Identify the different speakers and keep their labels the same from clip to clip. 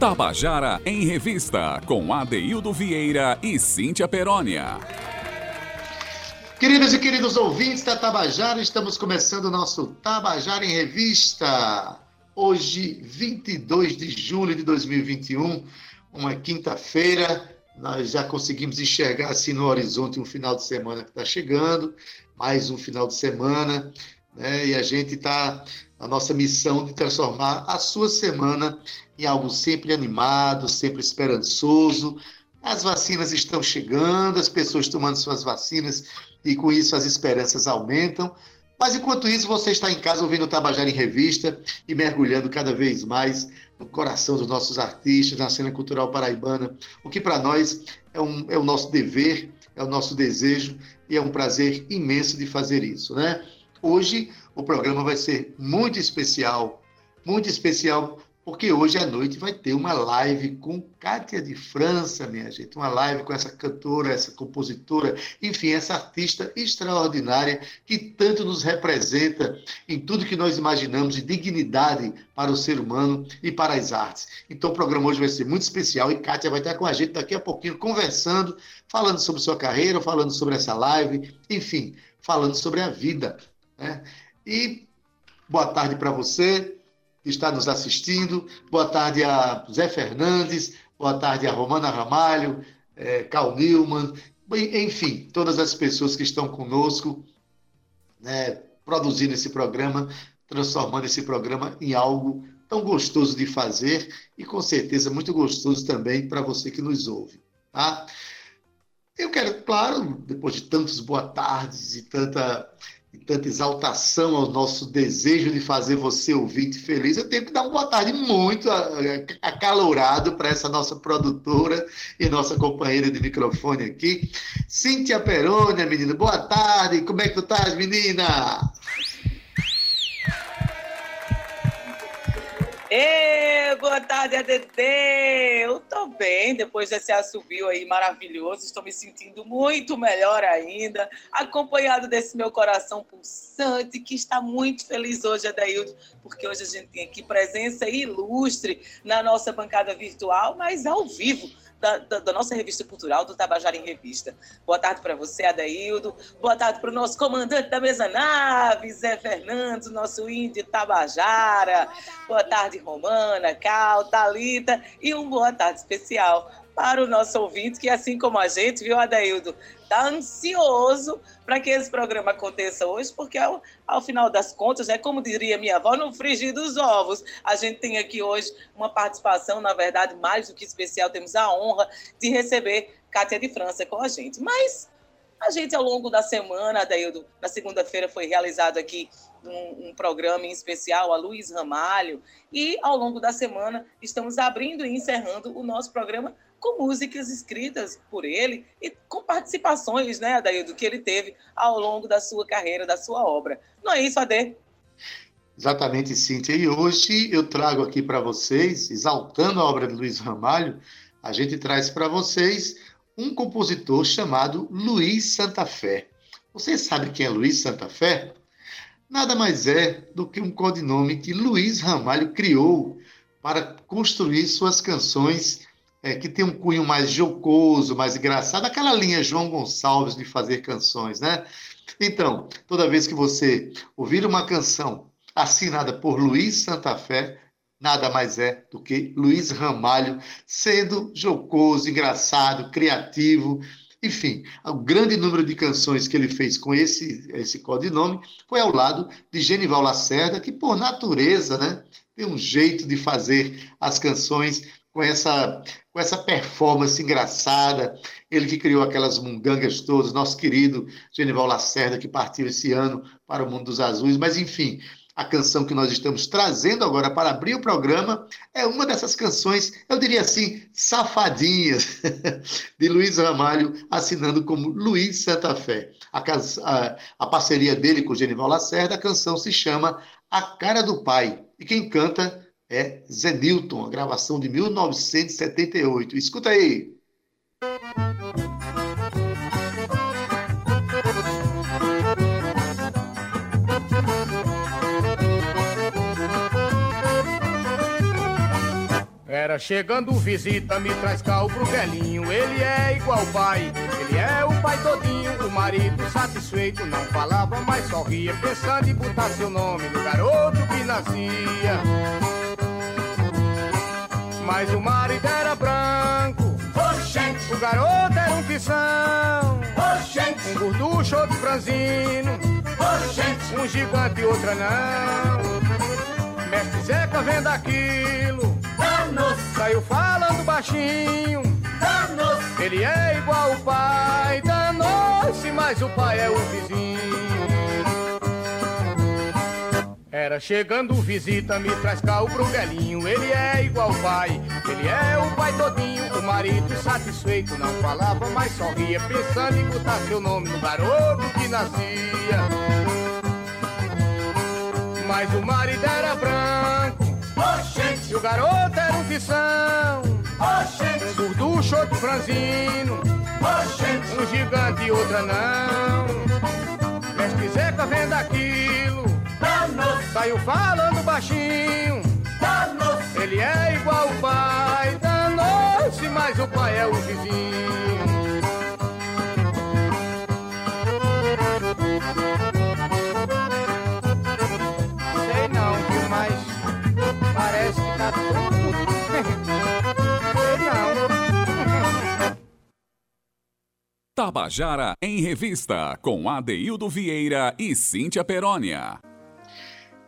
Speaker 1: Tabajara em Revista, com Adeildo Vieira e Cíntia Perónia.
Speaker 2: Queridos e queridos ouvintes da Tabajara, estamos começando o nosso Tabajara em Revista. Hoje, 22 de julho de 2021, uma quinta-feira, nós já conseguimos enxergar assim no horizonte um final de semana que está chegando, mais um final de semana, né? e a gente está na nossa missão de transformar a sua semana em algo sempre animado, sempre esperançoso. As vacinas estão chegando, as pessoas tomando suas vacinas e com isso as esperanças aumentam. Mas enquanto isso, você está em casa ouvindo o Tabajara em Revista e mergulhando cada vez mais no coração dos nossos artistas, na cena cultural paraibana, o que para nós é, um, é o nosso dever, é o nosso desejo e é um prazer imenso de fazer isso, né? Hoje o programa vai ser muito especial, muito especial porque hoje à noite vai ter uma live com Kátia de França, minha gente, uma live com essa cantora, essa compositora, enfim, essa artista extraordinária que tanto nos representa em tudo que nós imaginamos de dignidade para o ser humano e para as artes. Então o programa hoje vai ser muito especial e Kátia vai estar com a gente daqui a pouquinho conversando, falando sobre sua carreira, falando sobre essa live, enfim, falando sobre a vida. Né? E boa tarde para você que está nos assistindo. Boa tarde a Zé Fernandes, boa tarde a Romana Ramalho, é, Carl Newman, enfim, todas as pessoas que estão conosco, né, produzindo esse programa, transformando esse programa em algo tão gostoso de fazer e com certeza muito gostoso também para você que nos ouve. Tá? Eu quero, claro, depois de tantos boa tardes e tanta e tanta exaltação ao nosso desejo de fazer você ouvinte feliz, eu tenho que dar uma boa tarde muito acalorado para essa nossa produtora e nossa companheira de microfone aqui, Cíntia Perônia, menina. Boa tarde, como é que tu estás, menina?
Speaker 3: Ei, boa tarde, ADT! Eu tô bem, depois desse assobio aí maravilhoso, estou me sentindo muito melhor ainda, acompanhado desse meu coração pulsante, que está muito feliz hoje, Adaildo, porque hoje a gente tem aqui presença ilustre na nossa bancada virtual, mas ao vivo, da, da, da, nossa revista cultural, do Tabajara em Revista. Boa tarde para você, Adaildo. Boa tarde para o nosso comandante da mesa nave, Zé Fernandes, nosso índio Tabajara. Boa tarde, Romana, Cal, Talita e um boa tarde especial para o nosso ouvinte, que assim como a gente, viu, Adaildo, está ansioso para que esse programa aconteça hoje, porque ao, ao, final das contas, é como diria minha avó, no frigir dos ovos. A gente tem aqui hoje uma participação, na verdade, mais do que especial, temos a honra de receber Cátia de França com a gente. Mas a gente, ao longo da semana, Adaildo, na segunda-feira foi realizado aqui um, um, programa em especial, a Luiz Ramalho, e ao longo da semana estamos abrindo e encerrando o nosso programa com músicas escritas por ele e com participações, né, Adaildo, que ele teve ao longo da sua carreira, da sua obra. Não é isso, Ade?
Speaker 2: Exatamente, Cíntia. E hoje eu trago aqui para vocês, exaltando a obra de Luiz Ramalho, a gente traz para vocês um compositor chamado Luiz Santa Fé. Você sabe quem é Luiz Santa Fé? Nada mais é do que um codinome que Luiz Ramalho criou para construir suas canções é, que tem um cunho mais jocoso, mais engraçado, aquela linha João Gonçalves de fazer canções, né? Então, toda vez que você ouvir uma canção assinada por Luiz Santa Fé, nada mais é do que Luiz Ramalho sendo jocoso, engraçado, criativo, enfim, o grande número de canções que ele fez com esse, esse codinome foi ao lado de Genival Lacerda, que por natureza, né, tem um jeito de fazer as canções com essa, com essa performance engraçada. Ele que criou aquelas mungangas todas, nosso querido Genival Lacerda, que partiu esse ano para o mundo dos azuis. Mas, enfim, a canção que nós estamos trazendo agora para abrir o programa é uma dessas canções, eu diria assim, safadinhas, de Luiz Ramalho, assinando como Luiz Santa Fé. A, a, a parceria dele com o Genival Lacerda, a canção se chama A Cara do Pai. E quem canta é Zenilton, a gravação de 1978. Escuta aí.
Speaker 4: Era chegando visita, me traz cá o Bruguelinho. Ele é igual pai, ele é o pai todinho. O marido satisfeito, não falava, mas sorria. Pensando em botar seu nome no garoto que nascia. Mas o marido era branco. Oxente. O garoto era um tição. Oxente. Um gorducho, outro franzino. Oxente. Um gigante e outra não. Mestre Zeca vendo aquilo. Danos. Saiu falando baixinho. Danos. Ele é igual o pai. Danou-se, mas o pai é o vizinho. Era chegando visita, me traz cá o Bruguelinho. Ele é igual o pai, ele é o pai todinho. O marido satisfeito não falava, mas sorria, pensando em botar seu nome no garoto que nascia. Mas o marido era branco, Oxente. e o garoto era um tição. Oxente. Um gorducho, outro franzino, Oxente. um gigante e outra não. Mestre Zeca vendo Saiu falando baixinho. Ele é igual o pai. Danou-se, mas o pai é o vizinho. Sei não, viu, mas parece que tá tudo.
Speaker 1: Tabajara em Revista, com Adeildo Vieira e Cíntia Perónia.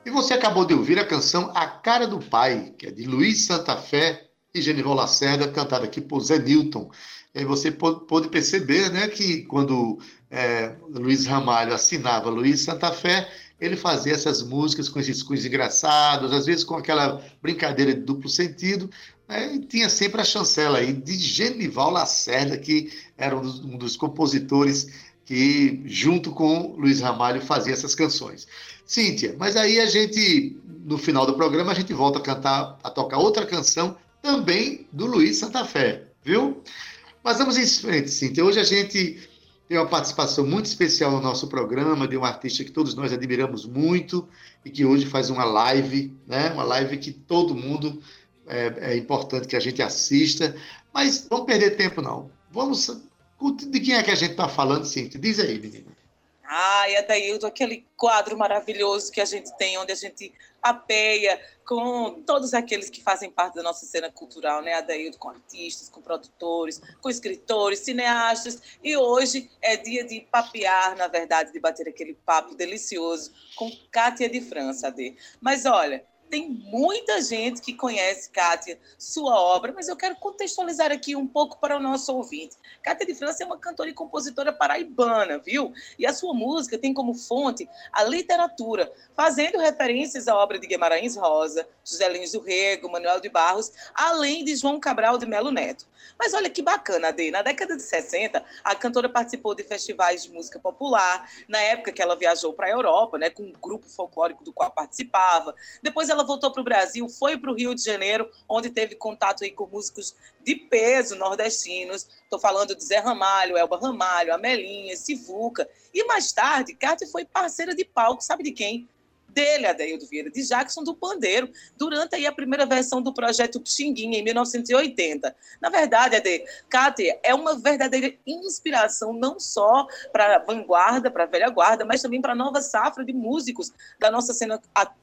Speaker 2: E você acabou de ouvir a canção A Cara do Pai, que é de Luiz Santa Fé e Genival Lacerda, cantada aqui por Zé Newton. E você pôde perceber né, que quando é, Luiz Ramalho assinava Luiz Santa Fé, ele fazia essas músicas com esses cunhos engraçados, às vezes com aquela brincadeira de duplo sentido, né, e tinha sempre a chancela aí de Genival Lacerda, que era um dos, um dos compositores que, junto com Luiz Ramalho, fazia essas canções. Cíntia, mas aí a gente, no final do programa, a gente volta a cantar, a tocar outra canção também do Luiz Santa Fé, viu? Mas vamos em frente, Cíntia. Hoje a gente tem uma participação muito especial no nosso programa de um artista que todos nós admiramos muito e que hoje faz uma live, né? Uma live que todo mundo é, é importante que a gente assista. Mas vamos perder tempo não. Vamos de quem é que a gente está falando, Cíntia? Diz aí, menina.
Speaker 3: Ai, Adaildo, aquele quadro maravilhoso que a gente tem, onde a gente apeia com todos aqueles que fazem parte da nossa cena cultural, né, Adaildo? Com artistas, com produtores, com escritores, cineastas. E hoje é dia de papear, na verdade, de bater aquele papo delicioso com Kátia de França, Ade. Mas olha, tem muita gente que conhece Kátia, sua obra, mas eu quero contextualizar aqui um pouco para o nosso ouvinte. Kátia de França é uma cantora e compositora paraibana, viu? E a sua música tem como fonte a literatura, fazendo referências à obra de Guimarães Rosa, José Lins do Rego, Manuel de Barros, além de João Cabral de Melo Neto. Mas olha que bacana, Ade. Na década de 60, a cantora participou de festivais de música popular, na época que ela viajou para a Europa, né, com um grupo folclórico do qual participava. Depois ela voltou para o Brasil, foi para o Rio de Janeiro, onde teve contato aí com músicos de peso nordestinos. Estou falando de Zé Ramalho, Elba Ramalho, Amelinha, Sivuca. E mais tarde, Cátia foi parceira de palco, sabe de quem? dele, Adeildo Vieira, de Jackson do Pandeiro, durante aí a primeira versão do projeto Xinguinha, em 1980. Na verdade, Ade, Kátia é uma verdadeira inspiração, não só para a vanguarda, para a velha guarda, mas também para a nova safra de músicos da nossa cena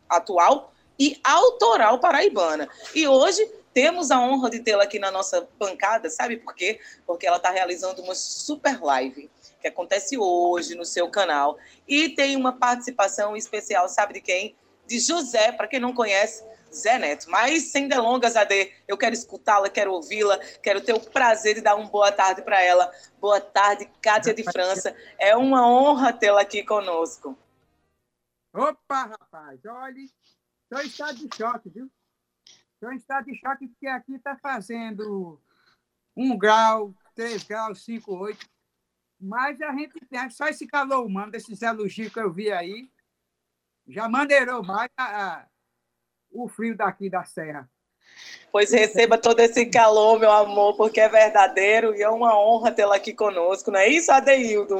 Speaker 3: atual e autoral paraibana. E hoje temos a honra de tê-la aqui na nossa bancada, sabe por quê? Porque ela está realizando uma super live que acontece hoje no seu canal. E tem uma participação especial, sabe de quem? De José, para quem não conhece, Zé Neto. Mas sem delongas, AD, eu quero escutá-la, quero ouvi-la, quero ter o prazer de dar uma boa tarde para ela. Boa tarde, Kátia de França. É uma honra tê-la aqui conosco.
Speaker 5: Opa, rapaz, olha, estou em estado de choque, viu? Estou em estado de choque porque aqui está fazendo um grau, três graus, cinco, oito. Mas a gente tem só esse calor humano, desses elogios que eu vi aí, já maneirou mais a, a, o frio daqui da serra.
Speaker 3: Pois receba todo esse calor, meu amor, porque é verdadeiro e é uma honra tê-la aqui conosco, não é isso, Adeildo?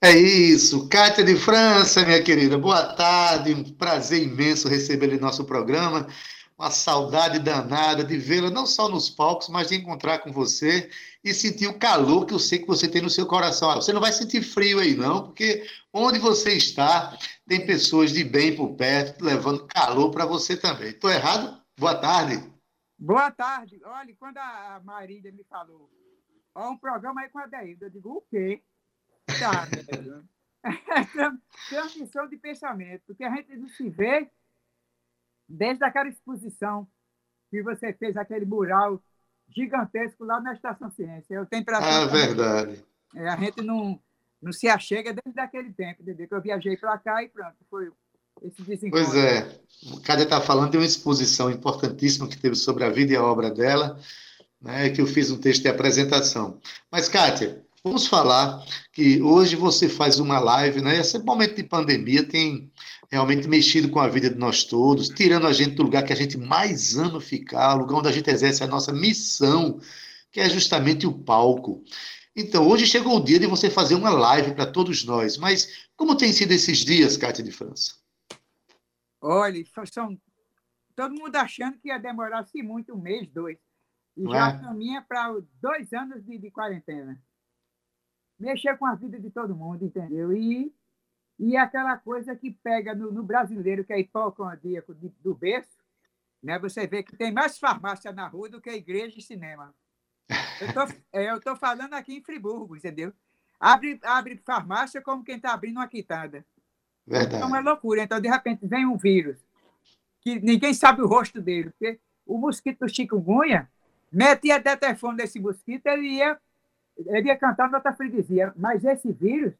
Speaker 2: É isso. Cátia de França, minha querida, boa tarde. Um prazer imenso recebê-la em nosso programa. uma saudade danada de vê-la não só nos palcos, mas de encontrar com você e sentir o calor que eu sei que você tem no seu coração. Você não vai sentir frio aí, não, porque onde você está, tem pessoas de bem por perto, levando calor para você também. Estou errado? Boa tarde.
Speaker 5: Boa tarde. Olha, quando a Marília me falou, ó, um programa aí com a Deilda, eu digo, o quê? Tá, Transmissão de pensamento, porque a gente não se vê desde aquela exposição que você fez, aquele mural gigantesco lá na Estação Ciência. Eu tenho
Speaker 2: para Ah, verdade.
Speaker 5: É, a gente não, não se achega desde aquele tempo, entendeu? Que eu viajei para cá e pronto, foi esse desencontro.
Speaker 2: Pois é. O Cádia está falando de uma exposição importantíssima que teve sobre a vida e a obra dela, né, que eu fiz um texto de apresentação. Mas, Kátia, vamos falar que hoje você faz uma live, né? Esse momento de pandemia tem realmente mexido com a vida de nós todos, tirando a gente do lugar que a gente mais ama ficar, lugar onde a gente exerce a nossa missão, que é justamente o palco. Então, hoje chegou o dia de você fazer uma live para todos nós, mas como tem sido esses dias, Cátia de França?
Speaker 5: Olha, são todo mundo achando que ia demorar-se muito, um mês, dois. E Não já é? caminha para dois anos de, de quarentena. Mexer com a vida de todo mundo, entendeu? E e aquela coisa que pega no, no brasileiro, que é hipocondríaco do berço, né? você vê que tem mais farmácia na rua do que igreja e cinema. Eu estou é, falando aqui em Friburgo, entendeu? Abre, abre farmácia como quem está abrindo uma quitada.
Speaker 2: Verdade.
Speaker 5: Então é loucura. Então, de repente, vem um vírus que ninguém sabe o rosto dele. Porque o mosquito chikungunya metia detefone nesse mosquito, ele ia, ele ia cantar nota freguesia. Mas esse vírus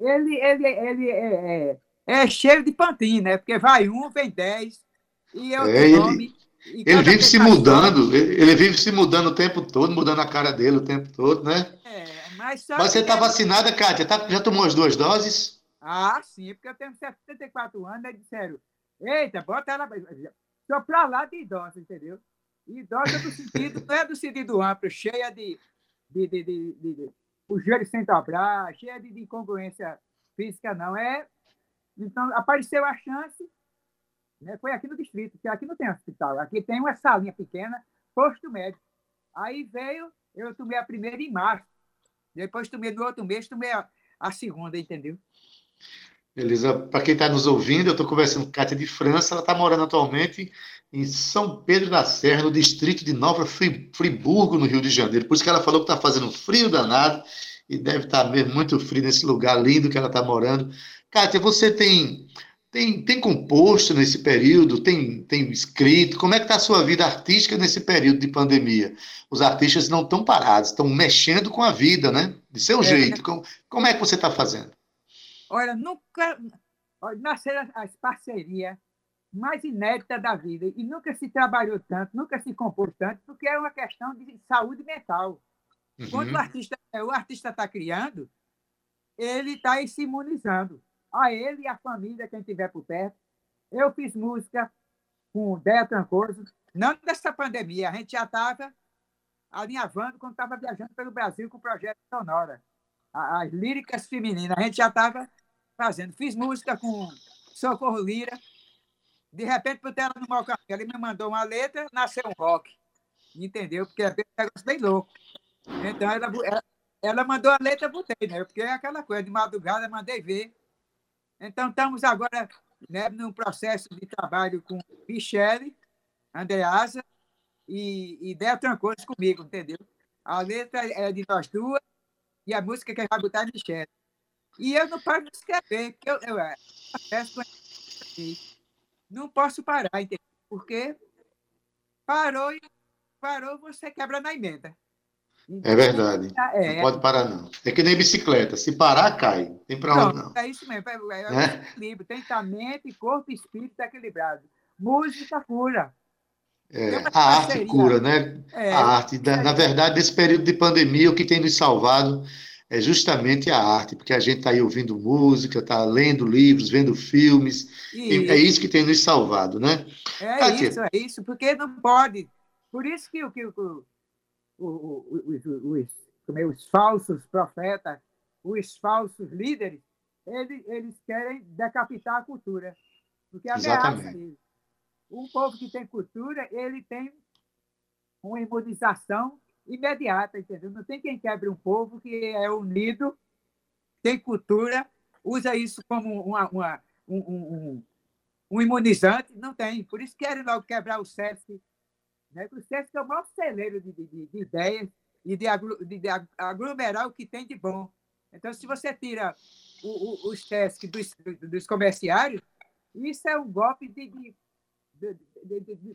Speaker 5: ele, ele, ele é, é, é cheio de pantin, né? Porque vai um, vem dez, e é,
Speaker 2: é nome. Ele, ele vive se mudando, ele, ele vive se mudando o tempo todo, mudando a cara dele o tempo todo, né?
Speaker 5: É, mas,
Speaker 2: mas você está vacinada, Kátia? Tá, já tomou as duas doses?
Speaker 5: Ah, sim, porque eu tenho 74 anos, aí disseram, eita, bota ela. Só para lá de idosa, entendeu? Idosa do sentido, não é do sentido amplo, cheia de, de, de, de, de o joelho sem dobrar, cheia de, de incongruência física, não. É, então, apareceu a chance, né, foi aqui no distrito, porque aqui não tem hospital, aqui tem uma salinha pequena, posto médico. Aí veio, eu tomei a primeira em março, depois tomei no outro mês, tomei a, a segunda, entendeu?
Speaker 2: Beleza. Para quem está nos ouvindo, eu estou conversando com Cátia de França, ela está morando atualmente em São Pedro da Serra, no distrito de Nova Friburgo, no Rio de Janeiro. Por isso que ela falou que está fazendo frio danado e deve estar tá mesmo muito frio nesse lugar lindo que ela está morando. Kátia, você tem, tem, tem composto nesse período, tem, tem escrito? Como é que está a sua vida artística nesse período de pandemia? Os artistas não estão parados, estão mexendo com a vida, né? De seu é, jeito. Como, como é que você está fazendo?
Speaker 5: Olha, nunca nasceram as parcerias mais inédita da vida. E nunca se trabalhou tanto, nunca se compôs tanto, porque é uma questão de saúde mental. Uhum. Quando o artista o artista está criando, ele está se imunizando. A ele e a família, quem estiver por perto. Eu fiz música com o Déia Trancoso, não dessa pandemia, a gente já estava alinhavando quando estava viajando pelo Brasil com o projeto Sonora. As líricas femininas, a gente já estava fazendo. Fiz música com Socorro Lira, de repente, botei ela no mau caminho. Ele me mandou uma letra, nasceu um rock. Entendeu? Porque é um negócio bem louco. Então, ela, ela, ela mandou a letra, botei, né? Porque é aquela coisa, de madrugada, mandei ver. Então, estamos agora né, num processo de trabalho com Michele, Andreasa e, e Del Trancoso comigo, entendeu? A letra é de nós duas e a música que vai botar é Michele. E eu não paro de escrever, porque eu, eu, eu, eu, eu não posso parar, entendeu? Porque parou e parou, você quebra na emenda.
Speaker 2: Então, é verdade. É, não pode parar, não. É que nem bicicleta. Se parar, cai. Tem para onde, não.
Speaker 5: É isso mesmo. É, é, é? equilíbrio. Tem mente, corpo e espírito equilibrado. Música cura.
Speaker 2: É, a arte cura, né? É, a arte. Na, na verdade, nesse período de pandemia, o que tem nos salvado é justamente a arte, porque a gente está aí ouvindo música, está lendo livros, vendo filmes, e, é isso que tem nos salvado, né?
Speaker 5: É isso, é isso, porque não pode. Por isso que, que o, o, os, os, é, os falsos profetas, os falsos líderes, eles, eles querem decapitar a cultura. Porque ameaça isso. um povo que tem cultura, ele tem uma imunização imediata, entendeu? Não tem quem quebre um povo que é unido, tem cultura, usa isso como uma, uma um, um, um, imunizante, não tem. Por isso querem logo quebrar o SESC. Né? O SESC é o maior celeiro de, de, de ideias e de, aglu, de, de, aglomerar o que tem de bom. Então, se você tira o, o, os SESC dos, dos comerciários, isso é um golpe de, de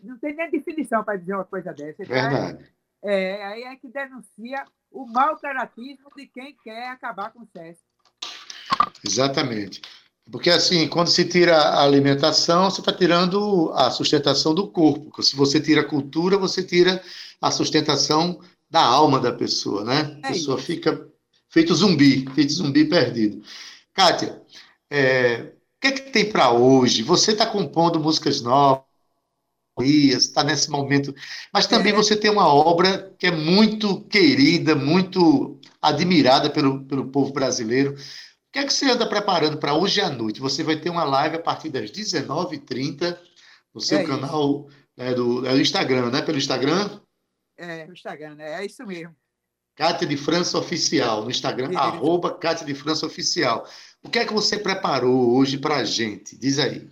Speaker 5: não tem nem definição para dizer uma coisa dessa.
Speaker 2: Verdade.
Speaker 5: É, aí é que denuncia o mau caratismo de quem quer acabar com o SESC.
Speaker 2: Exatamente. Porque, assim, quando se tira a alimentação, você está tirando a sustentação do corpo. Se você tira a cultura, você tira a sustentação da alma da pessoa, né? É a pessoa isso. fica feito zumbi, feito zumbi perdido. Kátia, é, o que é que tem para hoje? Você está compondo músicas novas, está nesse momento, mas também é. você tem uma obra que é muito querida, muito admirada pelo, pelo povo brasileiro que é que você anda preparando para hoje à noite? Você vai ter uma live a partir das 19h30 no seu é canal né, do, é do Instagram, né? Pelo Instagram?
Speaker 5: É, o Instagram, né? É isso mesmo.
Speaker 2: Cátia de França Oficial, no Instagram, Beleza. arroba Cátia de França Oficial. O que é que você preparou hoje para a gente? Diz aí.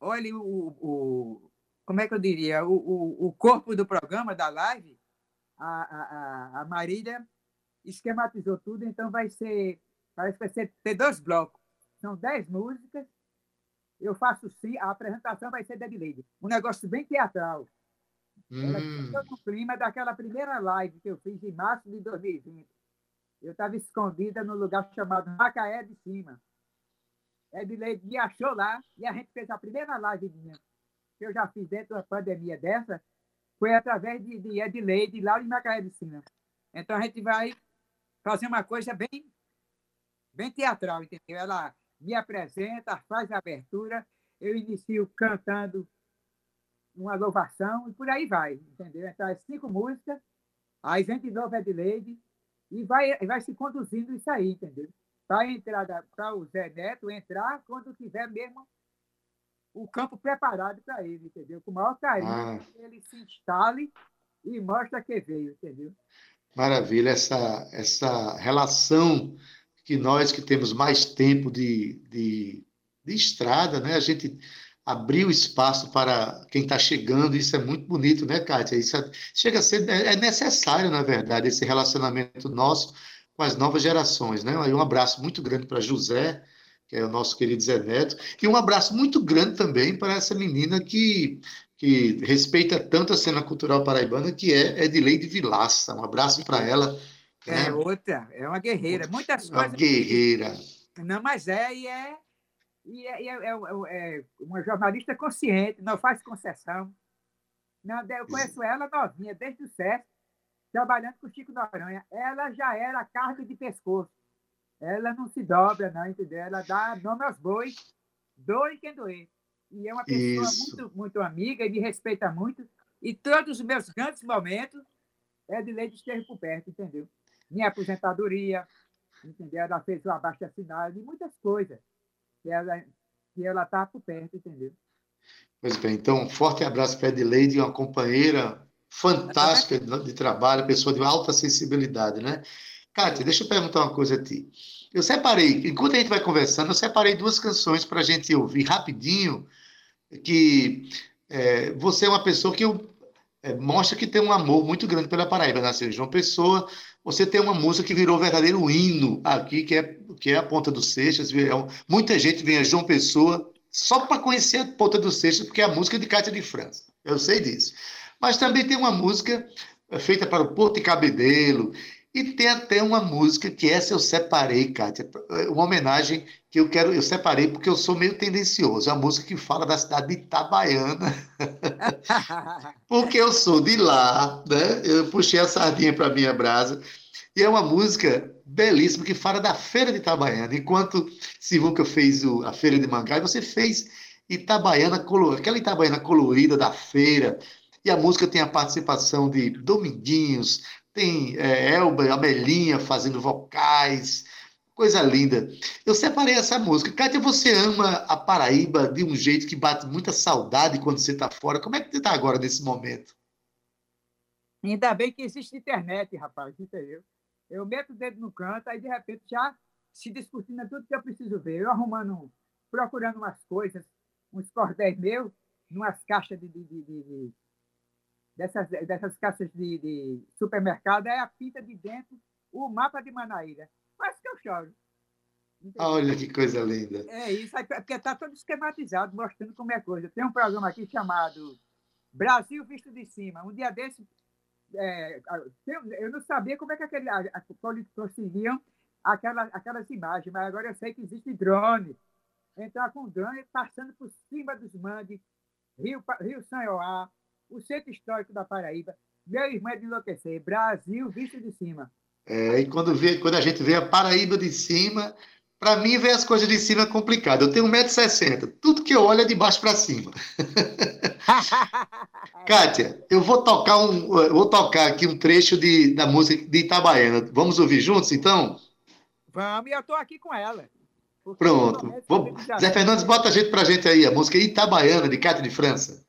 Speaker 5: Olha, o, o, como é que eu diria? O, o, o corpo do programa, da live, a, a, a Marília esquematizou tudo, então vai ser Parece que vai ser, ter dois blocos. São dez músicas. Eu faço sim, a apresentação vai ser da Adelaide. Um negócio bem teatral. Ela hum. no clima daquela primeira live que eu fiz em março de 2020. Eu estava escondida no lugar chamado Macaé de Cima. Edileide me achou lá e a gente fez a primeira live minha, que eu já fiz dentro da pandemia dessa, foi através de, de Edileide lá em Macaé de Cima. Então a gente vai fazer uma coisa bem bem teatral, entendeu? Ela me apresenta, faz a abertura, eu inicio cantando uma louvação e por aí vai, entendeu? Então, as cinco músicas, aí vem de novo Edileide e vai, vai se conduzindo isso aí, entendeu? Para o Zé Neto entrar quando tiver mesmo o campo preparado para ele, entendeu? Com o maior carinho, ah. ele se instale e mostra que veio, entendeu?
Speaker 2: Maravilha, essa, essa relação que nós que temos mais tempo de, de, de estrada, né, a gente abriu espaço para quem está chegando, isso é muito bonito, né, Kátia? Isso é, chega a ser, é, é necessário, na verdade, esse relacionamento nosso com as novas gerações, né? Um abraço muito grande para José, que é o nosso querido Zé Neto, e um abraço muito grande também para essa menina que, que respeita tanto a cena cultural paraibana, que é Edileide Vilaça. Um abraço para ela
Speaker 5: é, é outra, é uma guerreira. Muitas uma coisas.
Speaker 2: guerreira.
Speaker 5: Não, mas é, e é, e é, e é, é, é, uma jornalista consciente, não faz concessão. Não, eu conheço ela novinha, desde o SESC, trabalhando com o Chico Noronha. Ela já era carne de pescoço. Ela não se dobra, não, entendeu? Ela dá nome aos bois, doe quem doer. E é uma pessoa muito, muito amiga e me respeita muito. E todos os meus grandes momentos é de leite esteve por perto, entendeu? minha aposentadoria, entendeu? Ela fez o abaixo assinado e muitas coisas que ela que ela está por perto, entendeu?
Speaker 2: Pois bem, então, um forte abraço para a Edileide, uma companheira fantástica de trabalho, pessoa de alta sensibilidade, né? Kátia, deixa eu perguntar uma coisa a ti. Eu separei, enquanto a gente vai conversando, eu separei duas canções para a gente ouvir rapidinho, que é, você é uma pessoa que eu, é, mostra que tem um amor muito grande pela Paraíba, nasceu em João Pessoa, você tem uma música que virou verdadeiro hino aqui, que é, que é a Ponta do Seixas. É muita gente vem a João Pessoa só para conhecer a Ponta do Seixas, porque é a música de Cátia de França. Eu sei disso. Mas também tem uma música é, feita para o Porto e Cabedelo, e tem até uma música que essa eu separei, Kátia, uma homenagem que eu quero, eu separei porque eu sou meio tendencioso. É a música que fala da cidade de Itabaiana. porque eu sou de lá, né? Eu puxei a sardinha para minha brasa. E é uma música belíssima que fala da Feira de Itabaiana. Enquanto Sivuca fez o, a Feira de Mangai, você fez Itabaiana, aquela Itabaiana colorida da feira. E a música tem a participação de Dominguinhos, tem é, Elba, Amelinha fazendo vocais, Coisa linda. Eu separei essa música. Kátia, você ama a Paraíba de um jeito que bate muita saudade quando você está fora. Como é que você está agora nesse momento?
Speaker 5: Ainda bem que existe internet, rapaz, entendeu? Eu meto o dedo no canto, aí de repente já se discutindo tudo que eu preciso ver. Eu arrumando, procurando umas coisas, uns cordéis meus, numas caixas de, de, de, de dessas, dessas caixas de, de supermercado, aí a pinta de dentro o mapa de Manaíra. Quase que eu choro.
Speaker 2: Entendeu? Olha que coisa linda.
Speaker 5: É isso, porque está todo esquematizado, mostrando como é coisa. Tem um programa aqui chamado Brasil Visto de Cima. Um dia desse, é, eu não sabia como é que aquele, conseguiam aquelas, aquelas imagens, mas agora eu sei que existe drone. Entrar com drone passando por cima dos mandes, Rio, Rio São Joá, o centro histórico da Paraíba. Meu irmão é de enlouquecer. Brasil visto de cima.
Speaker 2: É, e quando, vê, quando a gente vê a Paraíba de cima, para mim ver as coisas de cima é complicado. Eu tenho 1,60m, tudo que eu olho é de baixo para cima. Kátia, eu vou tocar um, vou tocar aqui um trecho de, da música de Itabaiana. Vamos ouvir juntos, então?
Speaker 5: Vamos, e eu estou aqui com ela.
Speaker 2: Pronto. Vamos. Zé Fernandes, bota a gente pra gente aí, a música Itabaiana, de Cátia de França.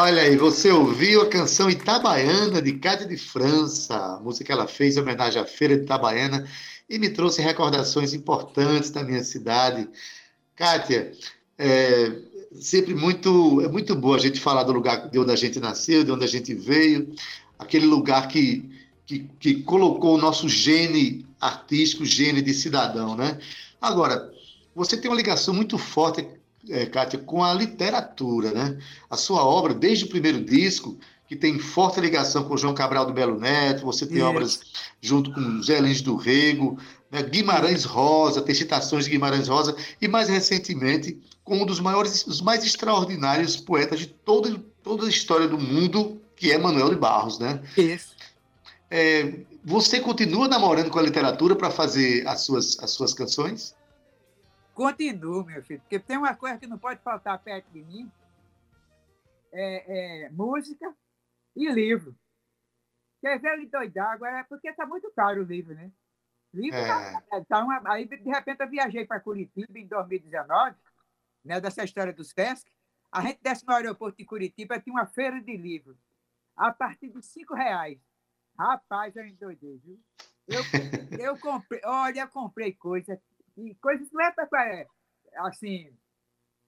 Speaker 2: Olha aí, você ouviu a canção Itabaiana de Cátia de França, a música que ela fez em homenagem à Feira de Itabaiana e me trouxe recordações importantes da minha cidade. Cátia, é sempre muito, é muito boa a gente falar do lugar de onde a gente nasceu, de onde a gente veio, aquele lugar que, que, que colocou o nosso gene artístico, gene de cidadão, né? Agora, você tem uma ligação muito forte é, Kátia, com a literatura, né? A sua obra, desde o primeiro disco, que tem forte ligação com João Cabral do Belo Neto, você tem Isso. obras junto com Zé Lins do Rego, né? Guimarães Rosa, tem citações de Guimarães Rosa, e mais recentemente com um dos maiores, os mais extraordinários poetas de toda, toda a história do mundo, que é Manuel de Barros, né?
Speaker 5: Isso.
Speaker 2: É, você continua namorando com a literatura para fazer as suas, as suas canções?
Speaker 5: Continuo, meu filho, porque tem uma coisa que não pode faltar perto de mim: é, é música e livro. Quer ver ele doidar agora? É porque está muito caro o livro, né? livro tá, é. tá uma, aí, de repente, eu viajei para Curitiba em 2019, né, dessa história dos FESC. A gente desce no aeroporto de Curitiba, tinha uma feira de livros, a partir de cinco reais. Rapaz, eu endoidei, viu? Eu, eu comprei, olha, eu comprei coisa e coisas não é para, assim,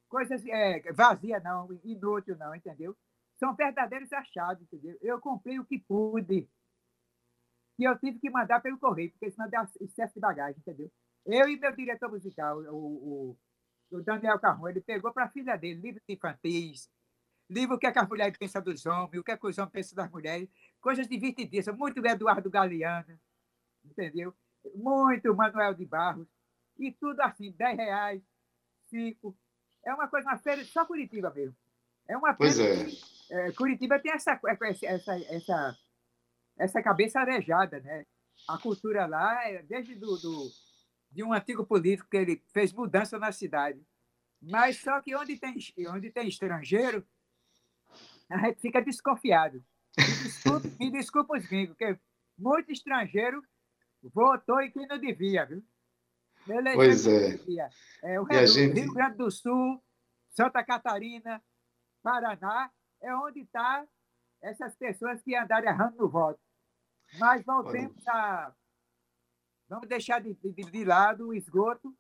Speaker 5: coisas é, vazia não, inútil não, entendeu? são verdadeiros achados, entendeu? Eu comprei o que pude. E eu tive que mandar pelo correio, porque senão dá excesso de bagagem, entendeu? Eu e meu diretor musical, o, o, o Daniel Carrão, ele pegou para a filha dele livros infantis, livro o que, é que as mulheres pensam dos homens, o que, é que os homens pensam das mulheres, coisas divertidíssimas, muito Eduardo Galeano, entendeu? Muito Manuel de Barros, e tudo assim, 10 reais, 5. É uma coisa, uma feira, só Curitiba mesmo. É uma
Speaker 2: Pois é.
Speaker 5: que, é, Curitiba tem essa, essa, essa, essa cabeça arejada, né? A cultura lá, é desde do, do, de um antigo político que ele fez mudança na cidade. Mas só que onde tem, onde tem estrangeiro, a gente fica desconfiado. Me desculpe, me desculpe os gringos, porque muito estrangeiro votou em quem não devia, viu?
Speaker 2: Pois é.
Speaker 5: É, o
Speaker 2: gente-
Speaker 5: Rio Grande do Sul, Santa Catarina, Paraná, é onde estão essas pessoas que andaram errando no voto. Mas voltemos a. Vamos deixar de, de, de lado o esgoto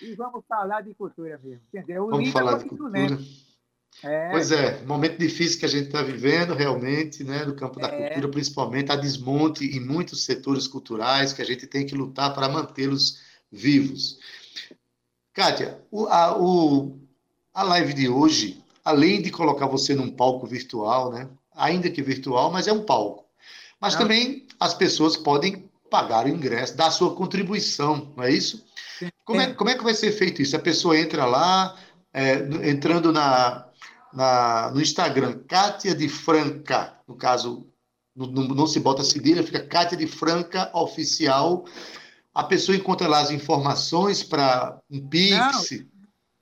Speaker 5: e vamos falar de cultura mesmo, entendeu? O
Speaker 2: Vamos
Speaker 5: é
Speaker 2: falar de cultura.
Speaker 5: É,
Speaker 2: Pois é, momento difícil que a gente está vivendo realmente, né, do campo da
Speaker 5: É.
Speaker 2: cultura, principalmente a desmonte em muitos setores culturais que a gente tem que lutar para mantê-los vivos. Kátia, o- a, o- a live de hoje, além de colocar você num palco virtual, né, ainda que virtual, mas é um palco. Mas
Speaker 5: Não.
Speaker 2: também as pessoas podem pagar o ingresso, dar sua contribuição, não é isso? Como é, como é que vai ser feito isso? A pessoa entra lá, é, entrando na, na- no Instagram, Kátia de Franca, no caso, não, não- se bota cedilha, fica Kátia de Franca Oficial. A pessoa encontra lá as informações para um Pix.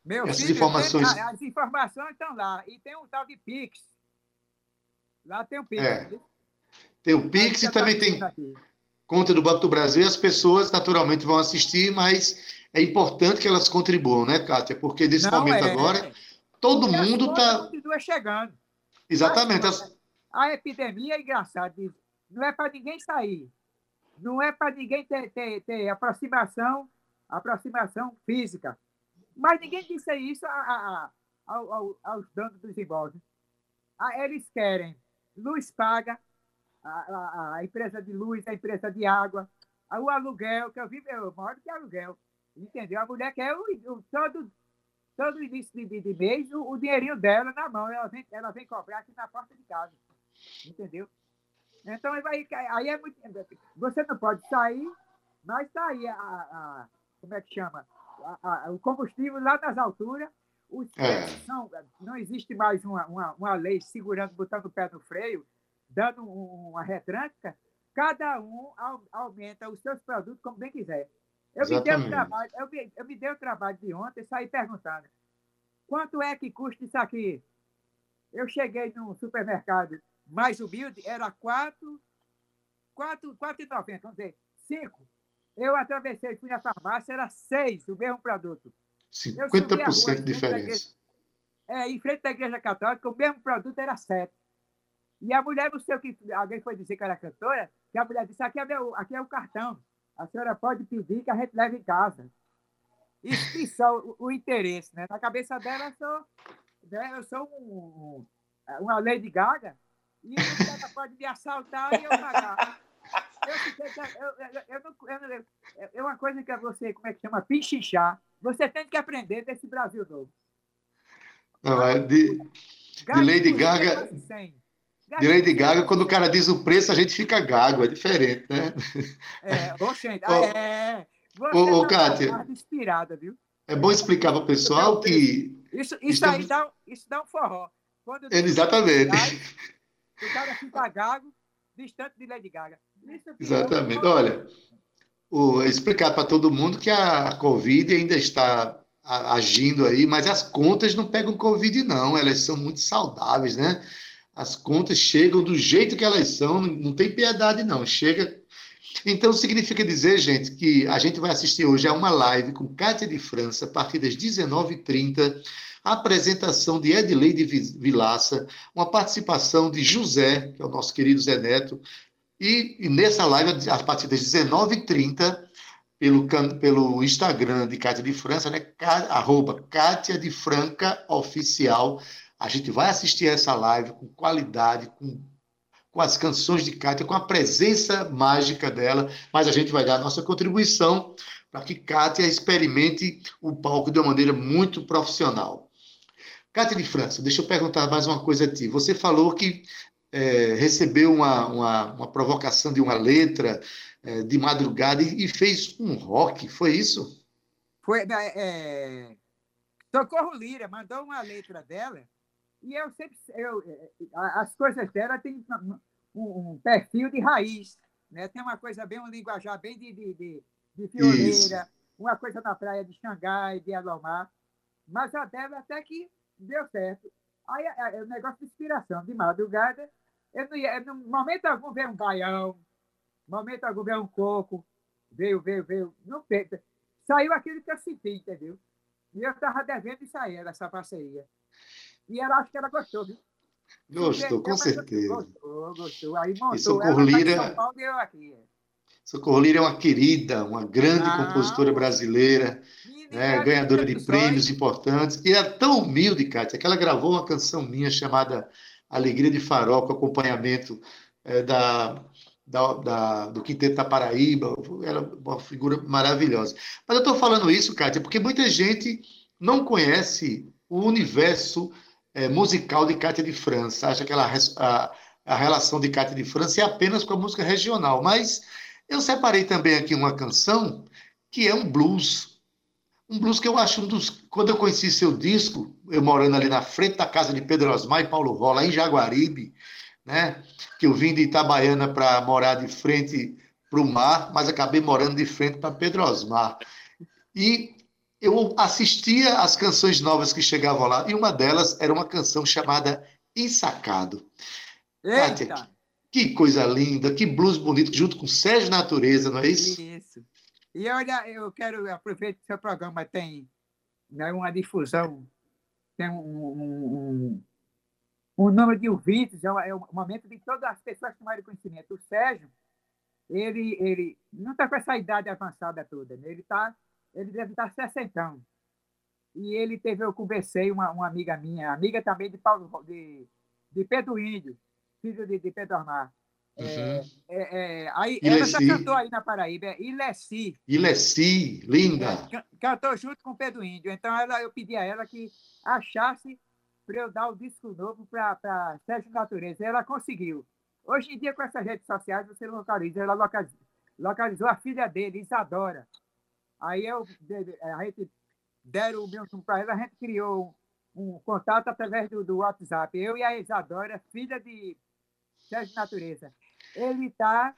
Speaker 5: Meu
Speaker 2: Essas
Speaker 5: filho,
Speaker 2: informações-
Speaker 5: tem- as informações estão lá. E tem um tal de Pix. Lá tem o Pix.
Speaker 2: É? Tem o Pix e também
Speaker 5: tá
Speaker 2: tem
Speaker 5: aqui.
Speaker 2: conta do Banco do Brasil e as pessoas naturalmente vão assistir, mas é importante que elas contribuam, né, Kátia? Porque nesse
Speaker 5: Não,
Speaker 2: momento
Speaker 5: é.
Speaker 2: agora, todo
Speaker 5: Porque
Speaker 2: mundo está.
Speaker 5: continua chegando.
Speaker 2: Exatamente. as-
Speaker 5: A epidemia é engraçada. Não é para ninguém sair. Não é para ninguém ter, ter, ter aproximação, aproximação física. Mas ninguém disse isso a, a- a- ao- ao- aos donos dos imóveis. Ah, Eles querem luz paga, a, empresa de luz, a empresa de água, o aluguel, que eu vivo, eu moro de aluguel. Entendeu? A mulher quer o, o- todo, todo início de, de, de mês o, o dinheirinho dela na mão. Ela vem, ela vem cobrar aqui na porta de casa. Entendeu? Então, aí, aí é muito. Você não pode sair, mas está aí a, a- Como é que chama? A- a- o combustível lá nas alturas. Os
Speaker 2: É.
Speaker 5: são, não existe mais uma, uma, uma lei segurando, botando o pé no freio, dando um- uma retranca. Cada um au- aumenta os seus produtos como bem quiser. Eu me, dei o trabalho, eu, me, eu me dei o trabalho de ontem sair perguntando quanto é que custa isso aqui? Eu cheguei num supermercado mais humilde, era 4, 4, 4,90, vamos dizer, 5. Eu atravessei, fui na farmácia, era 6 o mesmo produto. subi a rua,
Speaker 2: 50% de diferença.
Speaker 5: É, em frente da igreja católica, o mesmo produto era 7. E a mulher, não sei o que, alguém foi dizer que era cantora, que a mulher disse, aqui é, meu, aqui é o cartão, a senhora pode pedir que a gente leve em casa. Isso, isso é o, o interesse, né? Na cabeça dela, eu sou, né, eu sou um, uma Lady Gaga, e pode me assaltar e eu pagar. Eu fiquei, eu, eu, eu, não, eu, não- é uma coisa que você, como é que chama? Pinchichar. Você tem que aprender desse Brasil novo.
Speaker 2: Não, é de,
Speaker 5: Gasto
Speaker 2: Lady
Speaker 5: por
Speaker 2: Gaga-
Speaker 5: quase 100.
Speaker 2: de Lady Gaga, quando o cara diz o preço, a gente fica gago, é diferente, né?
Speaker 5: É, ô, gente,
Speaker 2: Ô,
Speaker 5: é. Você
Speaker 2: ô, ô,
Speaker 5: tá
Speaker 2: Kátia.
Speaker 5: inspirada, viu?
Speaker 2: É bom explicar para o pessoal que.
Speaker 5: Isso, isso
Speaker 2: Estamos-
Speaker 5: aí dá, isso dá um forró. Quando
Speaker 2: Exatamente.
Speaker 5: O cara fica gago, distante de Lady Gaga. Virou
Speaker 2: Exatamente. Olha, o, explicar para todo mundo que a Covid ainda está agindo aí, mas as contas não pegam Covid, não. Elas são muito saudáveis, né? As contas chegam do jeito que elas são, não, não tem piedade, não. Chega. Então, significa dizer, gente, que a gente vai assistir hoje a uma live com Cátia de França, a partir das 19h30, a apresentação de Edileide Vi- Vilaça, uma participação de José, que é o nosso querido Zé Neto, e, e nessa live, a partir das 19h30, pelo, pelo Instagram de Cátia de França, né? Arroba Cátia de Franca Oficial, A gente vai assistir essa live com qualidade, com, com as canções de Kátia, com a presença mágica dela, mas a gente vai dar a nossa contribuição para que Kátia experimente o palco de uma maneira muito profissional. Kátia de França, deixa eu perguntar mais uma coisa a ti. Você falou que é, recebeu uma, uma, uma, provocação de uma letra é, de madrugada e, e, fez um rock, foi isso?
Speaker 5: Foi. É, Socorro Lira mandou uma letra dela e eu sempre. Eu, as coisas dela têm um, um perfil de raiz. Né? Tem uma coisa bem, um linguajar bem de, de, de, de pioneira, isso. uma coisa na praia de Xangai, de Alomar. Mas a dela até que deu certo. Aí é, o negócio de inspiração, de madrugada, eu não ia, no momento algum veio um baião, no momento algum veio um coco, veio, veio, veio. Não veio. Saiu aquilo que eu senti, entendeu? E eu estava devendo isso aí, essa parceria. E ela acho que ela gostou, viu?
Speaker 2: Gostou, com certeza.
Speaker 5: Gostou, gostou. Aí montou. E
Speaker 2: Socorro Lira. Socorro Lira é uma querida, uma grande ah, compositora brasileira, né, ganhadora de prêmios importantes. E é tão humilde, Kátia, que ela gravou uma canção minha chamada Alegria de Farol, com acompanhamento é, da, da, da, do Quinteto da Paraíba, era uma figura maravilhosa. Mas eu estou falando isso, Kátia, porque muita gente não conhece o universo é, musical de Cátia de França, acha que ela, a, a relação de Cátia de França é apenas com a música regional, mas eu separei também aqui uma canção que é um blues, um blues que eu acho um dos. Quando eu conheci seu disco, eu morando ali na frente da casa de Pedro Osmar e Paulo Rola, em Jaguaribe, né? Que eu vim de Itabaiana para morar de frente para o mar, mas acabei morando de frente para Pedro Osmar. E eu assistia às canções novas que chegavam lá, e uma delas era uma canção chamada Ensacado.
Speaker 5: Eita!
Speaker 2: Kátia, que coisa linda, que blues bonito, junto com Sérgio Natureza, não é isso?
Speaker 5: Isso. E olha, eu quero aproveitar que seu programa tem né, uma difusão, tem um, um, um, um número de ouvintes, é, é o momento de todas as pessoas tomarem conhecimento. O Sérgio, ele, ele não está com essa idade avançada toda, né? ele, tá, ele deve estar tá 60. E ele teve, eu conversei, uma, uma amiga minha, amiga também de, Paulo, de, de Pedro Índio, filho de, de Pedro Armar. Uhum. É, é, é, aí, ela já cantou aí na Paraíba, é Ilessi.
Speaker 2: Ilessi, linda.
Speaker 5: É, cantou junto com o Pedro Índio. Então ela, eu pedi a ela que achasse para eu dar o disco novo para Sérgio Natureza. Ela conseguiu. Hoje em dia, com essas redes sociais, você localiza. Ela localizou, localizou a filha dele, Isadora. Aí eu, a gente deram o meu para ela, a gente criou um contato através do, do WhatsApp. Eu e a Isadora, filha de Sérgio Natureza ele está.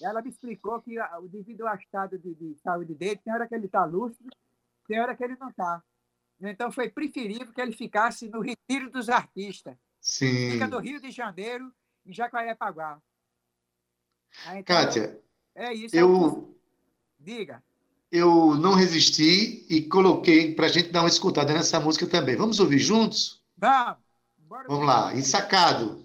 Speaker 5: Ela me explicou que, devido ao estado de, de saúde dele, tem hora que ele está lúcido, tem hora que ele não está. Então, foi preferível que ele ficasse no Retiro dos Artistas.
Speaker 2: Sim.
Speaker 5: Fica do Rio de Janeiro, em Jacarepaguá.
Speaker 2: Então, Kátia,
Speaker 5: é isso.
Speaker 2: Eu,
Speaker 5: diga.
Speaker 2: Eu não resisti e coloquei para a gente dar uma escutada nessa música também. Vamos ouvir juntos?
Speaker 5: Vamos.
Speaker 2: Vamos lá, ensacado.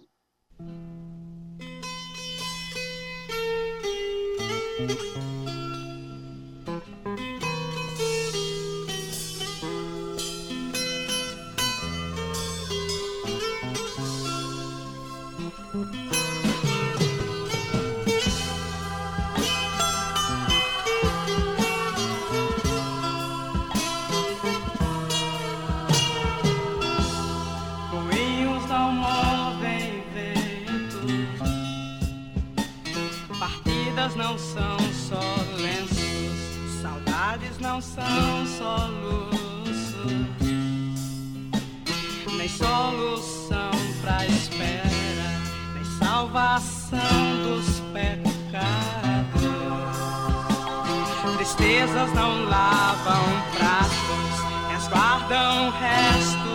Speaker 6: thank you Lágrimas não são só lenços, saudades não são só luxos, nem solução pra espera, nem salvação dos pecados. Tristezas não lavam pratos, resguardam restos.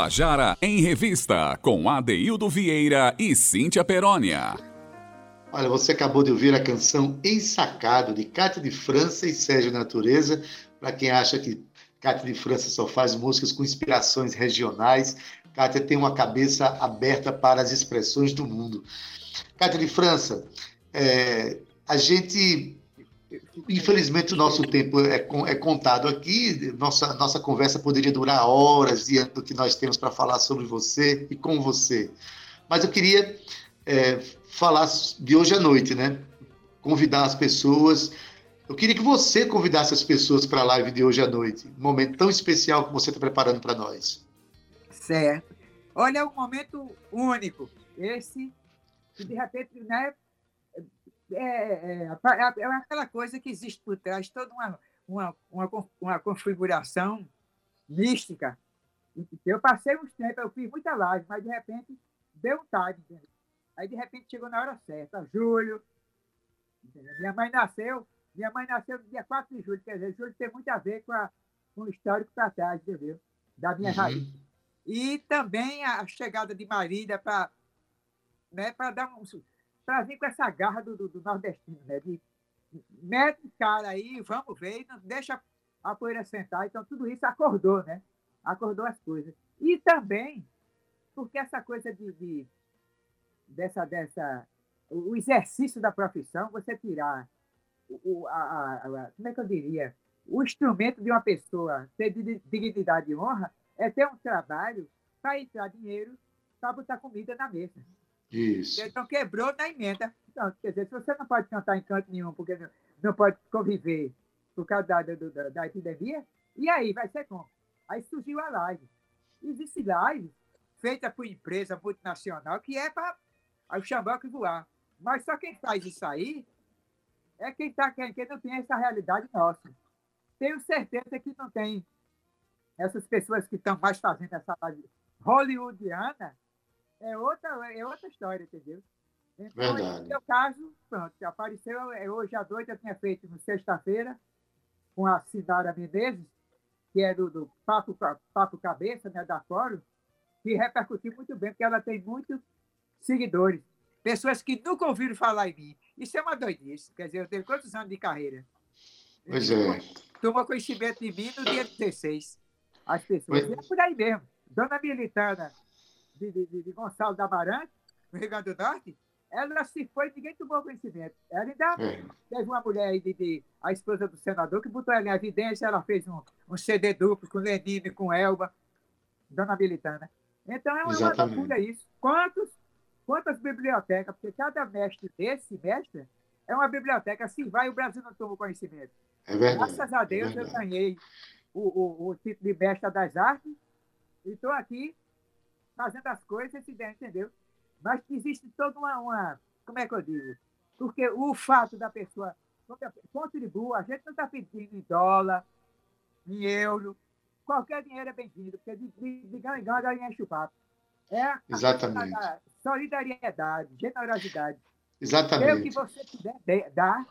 Speaker 1: Tabajara em Revista, com Adeildo Vieira e Cíntia Perónia.
Speaker 2: Olha, você acabou de ouvir a canção Ensacado, de Cátia de França e Sérgio Natureza. Para quem acha que Cátia de França só faz músicas com inspirações regionais, Cátia tem uma cabeça aberta para as expressões do mundo. Cátia de França, é, a gente. Infelizmente, o nosso tempo é, é contado aqui. Nossa, nossa conversa poderia durar horas diante do que nós temos para falar sobre você e com você. Mas eu queria é, falar de hoje à noite, né? Convidar as pessoas. Eu queria que você convidasse as pessoas para a live de hoje à noite. Um momento tão especial que você está preparando para nós.
Speaker 5: Certo. Olha, é um momento único. Esse, de repente, né? É, é, é, é aquela coisa que existe por trás, toda uma, uma, uma, uma configuração mística. Eu passei uns tempos, eu fiz muita live, mas de repente deu um time. entendeu? Aí de repente chegou na hora certa, julho. entendeu? Minha mãe nasceu, minha mãe nasceu no dia 4 de julho, quer dizer, julho tem muito a ver com, a, com o histórico para trás, entendeu? Da minha
Speaker 2: Uhum.
Speaker 5: raiz. E também a chegada de Marília para né, para dar um para vir com essa garra do, do, do nordestino, né? De mete cara aí, vamos ver, não deixa a poeira sentar. Então, tudo isso acordou, né? Acordou as coisas. E também, porque essa coisa de, de dessa, dessa, o exercício da profissão, você tirar o, a, a- a- como é que eu diria? O instrumento de uma pessoa ter di- dignidade e honra é ter um trabalho para entrar dinheiro para botar comida na mesa.
Speaker 2: Isso.
Speaker 5: Então quebrou na emenda. Então, quer dizer, se você não pode cantar em canto nenhum, porque não, não pode conviver por causa da, da, da epidemia, e aí vai ser como? Aí surgiu a live. Existe live feita por empresa multinacional que é para o xamboque voar. Mas só quem faz isso aí é quem, tá, quem, quem não tem essa realidade nossa. Tenho certeza que não tem essas pessoas que estão mais fazendo essa live hollywoodiana, é outra, é outra história, entendeu? Então,
Speaker 2: Verdade.
Speaker 5: no meu caso, pronto, apareceu é, hoje à noite, eu tinha feito na sexta-feira com a Sinara Menezes, que é do, do Papo, Papo Cabeça, né, da Fórum, que repercutiu muito bem, porque ela tem muitos seguidores, pessoas que nunca ouviram falar em mim. Isso é uma doidice, quer dizer, eu tenho quantos anos de carreira?
Speaker 2: Pois é.
Speaker 5: Tomou conhecimento de mim no dia 16. As pessoas.
Speaker 2: Pois-
Speaker 5: é por aí mesmo. Dona Militana de, de, de- Gonçalo da Amarante, no Rio Grande do Norte, ela se foi, ninguém tomou conhecimento. Ela ainda
Speaker 2: É.
Speaker 5: teve uma mulher aí, de, de- a esposa do senador, que botou ela em evidência, ela fez um, um CD duplo com Lenine com Elba, Dona Militana. Então é uma
Speaker 2: Exatamente.
Speaker 5: loucura isso. Quantos, quantas bibliotecas? Porque cada mestre desse mestre é uma biblioteca. Se vai, o Brasil não toma conhecimento.
Speaker 2: É verdade.
Speaker 5: Graças a Deus
Speaker 2: é
Speaker 5: eu ganhei o, o, o título de mestre das artes e estou aqui fazendo as coisas, se der, entendeu? Mas existe toda uma, uma. Como é que eu digo? Porque o fato da pessoa contribua, a gente não está pedindo em dólar, em euro, qualquer dinheiro é bem-vindo, porque de, de, de ganho em ganho enche o papo. É a
Speaker 2: Exatamente.
Speaker 5: a solidariedade, generosidade.
Speaker 2: Exatamente.
Speaker 5: o que você puder dar,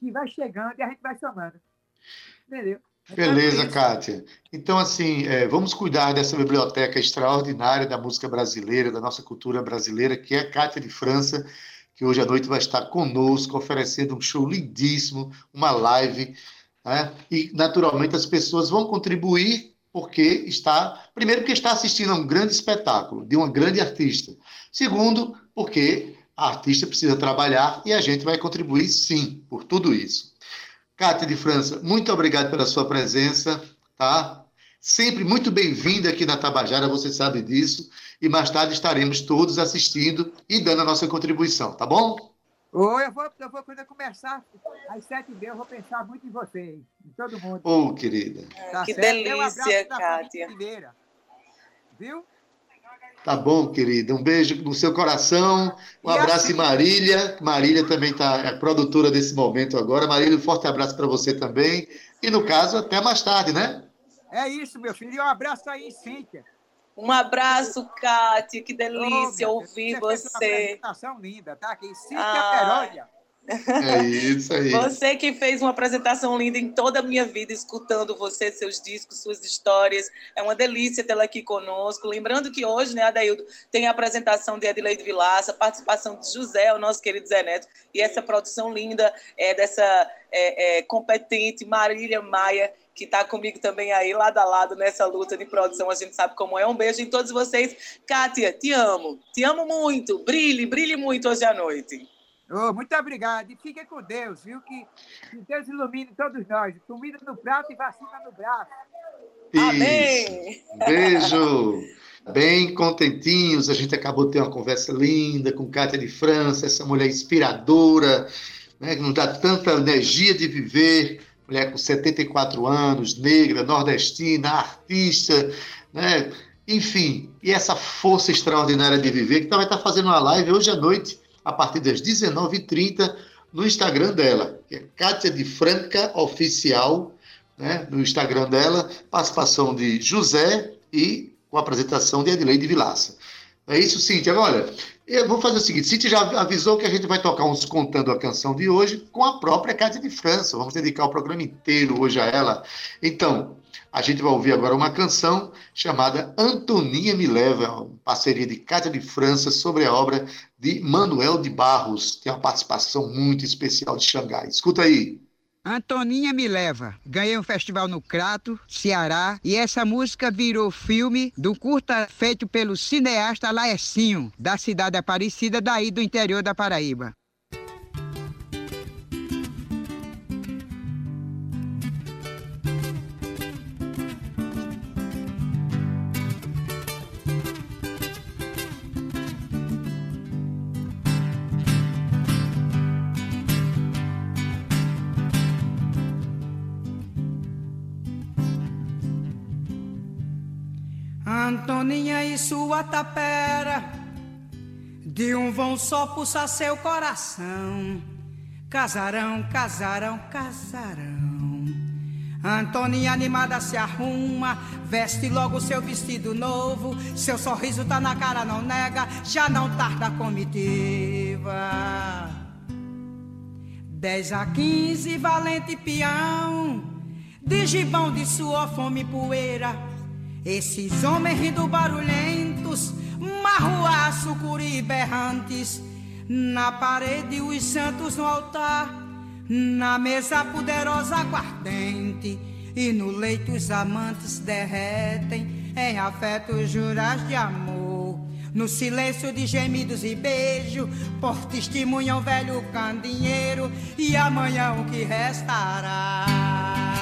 Speaker 5: que vai chegando e a gente vai somando. Entendeu?
Speaker 2: Beleza, Kátia. Então, assim, é, vamos cuidar dessa biblioteca extraordinária da música brasileira, da nossa cultura brasileira, que é a Kátia de França, que hoje à noite vai estar conosco, oferecendo um show lindíssimo, uma live. Né? E, naturalmente, as pessoas vão contribuir porque está, primeiro, porque está assistindo a um grande espetáculo de uma grande artista. Segundo, porque a artista precisa trabalhar e a gente vai contribuir sim por tudo isso. Cátia de França, muito obrigado pela sua presença, tá? Sempre muito bem-vinda aqui na Tabajara, você sabe disso. E mais tarde estaremos todos assistindo e dando a nossa contribuição, tá bom?
Speaker 5: Oi, eu vou, eu vou quando eu começar, às sete e meia, eu vou pensar muito em vocês, em todo mundo.
Speaker 2: Ô, oh, querida.
Speaker 3: Tá que certo? delícia, Kátia.
Speaker 5: Viu?
Speaker 2: Tá bom, querida. Um beijo no seu coração. Um e abraço assim... em Marília. Marília também tá, é produtora desse momento agora. Marília, um forte abraço para você também. E no caso, até mais tarde, né?
Speaker 5: É isso, meu filho. E um abraço aí, Cíntia.
Speaker 3: Um abraço, Kátia. Que delícia oh, ouvir você. você. Uma
Speaker 5: apresentação linda, tá? Aqui, Cíntia ah. Perónia.
Speaker 2: É isso aí.
Speaker 3: Você que fez uma apresentação linda em toda a minha vida, escutando você, seus discos, suas histórias. É uma delícia tê-la aqui conosco. Lembrando que hoje, né, Adaildo, tem a apresentação de Edileide Vilaça, participação de José, o nosso querido Zé Neto, e essa produção linda é dessa é, é, competente Marília Maia, que está comigo também aí, lado a lado, nessa luta de produção. A gente sabe como é. Um beijo em todos vocês. Kátia, te amo. Te amo muito. Brilhe, brilhe muito hoje à noite.
Speaker 5: Oh, muito obrigado. E fiquem com Deus, viu? Que, que Deus ilumine todos nós. Comida no prato e vacina no braço.
Speaker 2: Isso. Amém. Beijo. Bem contentinhos, a gente acabou de ter uma conversa linda com Cátia de França, essa mulher inspiradora, né, que nos dá tanta energia de viver, mulher com 74 anos, negra, nordestina, artista, né? enfim, e essa força extraordinária de viver, que vai estar fazendo uma live hoje à noite, a partir das 19h30, no Instagram dela, que é Kátia de Franca Oficial, né? no Instagram dela, participação de José e com a apresentação de Edileide Vilaça. É isso, Cíntia. Olha, eu vou fazer o seguinte: Cíntia já avisou que a gente vai tocar uns contando a canção de hoje com a própria Cátia de França. Vamos dedicar o programa inteiro hoje a ela. Então, a gente vai ouvir agora uma canção chamada Antoninha Me Leva, uma parceria de Cátia de França sobre a obra de Manuel de Barros. Tem uma participação muito especial de Xangai. Escuta aí.
Speaker 5: Antoninha Me Leva. Ganhei um festival no Crato, Ceará, e essa música virou filme do curta feito pelo cineasta Laecinho, da cidade Aparecida, daí do interior da Paraíba. Antoninha e sua tapera, de um vão só pulsar seu coração. Casarão, casarão, casarão. Antoninha animada se arruma, veste logo seu vestido novo. Seu sorriso tá na cara, não nega, já não tarda a comitiva. Dez a quinze, valente peão, de gibão de suor, fome e poeira esses homens rindo barulhentos, marruaço, curi berrantes, na parede os santos no altar, na mesa poderosa aguardente, e no leito os amantes derretem em afetos juras de amor. No silêncio de gemidos e beijo, por testemunham velho candinheiro, e amanhã o que restará.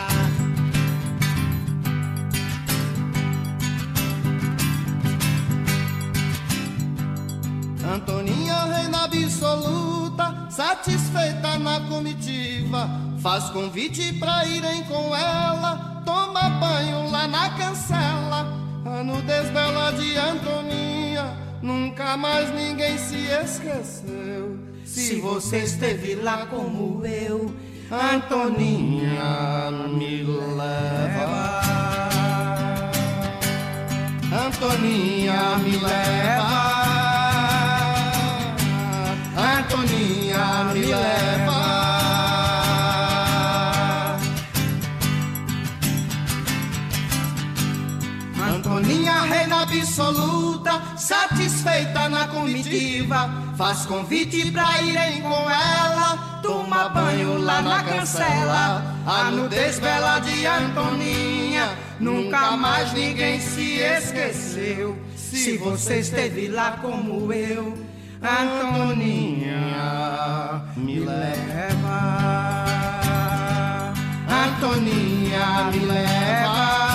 Speaker 7: Satisfeita na comitiva, faz convite pra irem com ela, toma banho lá na cancela. A nudez bela de Antoninha, nunca mais ninguém se esqueceu.
Speaker 8: Se você esteve lá como eu, Antoninha me leva. Antoninha me leva. Antoninha me leva.
Speaker 7: Antoninha, reina absoluta, satisfeita na comitiva, faz convite pra irem com ela, toma banho lá na cancela. A nudez bela de Antoninha, nunca mais ninguém se esqueceu. Se você esteve lá como eu Antoninha, me leva. Antoninha, me leva.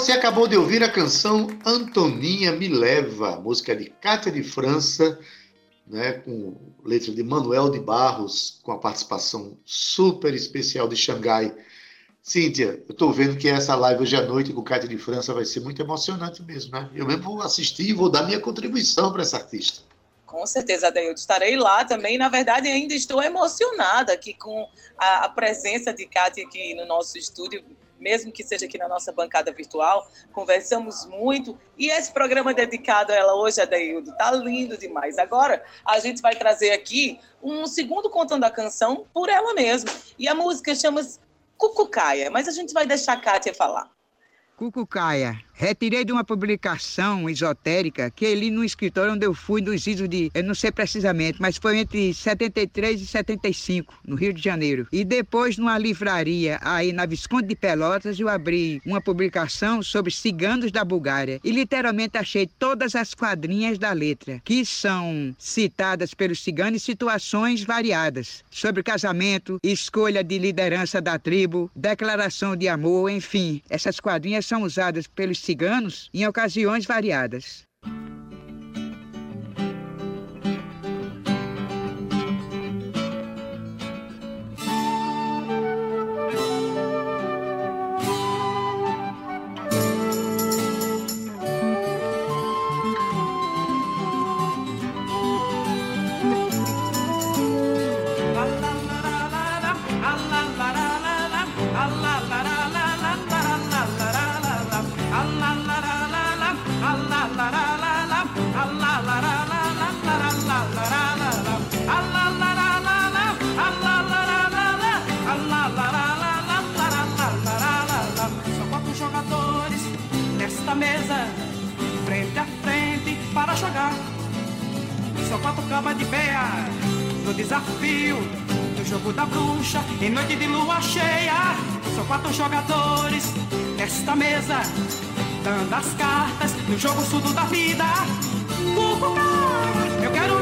Speaker 2: Você acabou de ouvir a canção Antoninha Me Leva, música de Cátia de França, né, com letra de Manuel de Barros, com a participação super especial de Xangai. Cíntia, eu estou vendo que essa live hoje à noite com Cátia de França vai ser muito emocionante mesmo, né? Eu mesmo vou assistir e vou dar minha contribuição para essa artista.
Speaker 3: Com certeza, Adeildo. Estarei lá também. Na verdade, ainda estou emocionada aqui com a, a presença de Cátia aqui no nosso estúdio mesmo que seja aqui na nossa bancada virtual, conversamos muito. E esse programa dedicado a ela hoje, Adeildo, tá lindo demais. Agora, a gente vai trazer aqui um segundo contando a canção por ela mesma. E a música chama-se Cucucaia, mas a gente vai deixar a Kátia falar.
Speaker 5: Cucucaia. Retirei de uma publicação esotérica que li no escritório onde eu fui nos idos de, eu não sei precisamente, mas foi entre 73 e 75, no Rio de Janeiro. E depois, numa livraria aí na Visconde de Pelotas, eu abri uma publicação sobre ciganos da Bulgária. E literalmente achei todas as quadrinhas da letra, que são citadas pelos ciganos em situações variadas, sobre casamento, escolha de liderança da tribo, declaração de amor, enfim. Essas quadrinhas são usadas pelos ciganos em ocasiões variadas.
Speaker 6: Jogadores nesta mesa, frente a frente para jogar. São quatro cabas de beia no desafio do jogo da bruxa em noite de lua cheia. São quatro jogadores nesta mesa, dando as cartas no jogo surdo da vida. Cucucaia, eu quero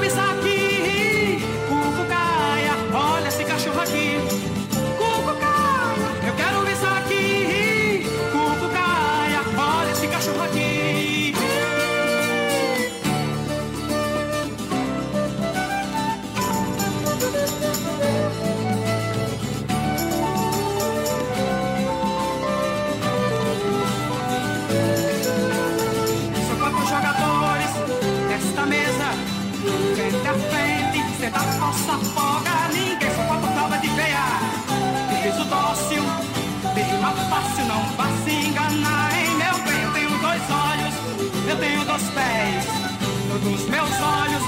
Speaker 6: nossa folga. Ninguém são quatro cabas de veia, de piso dócil, de rima fácil, não vá se enganar. Em meu bem, eu tenho dois olhos, eu tenho dois pés. Dos meus olhos,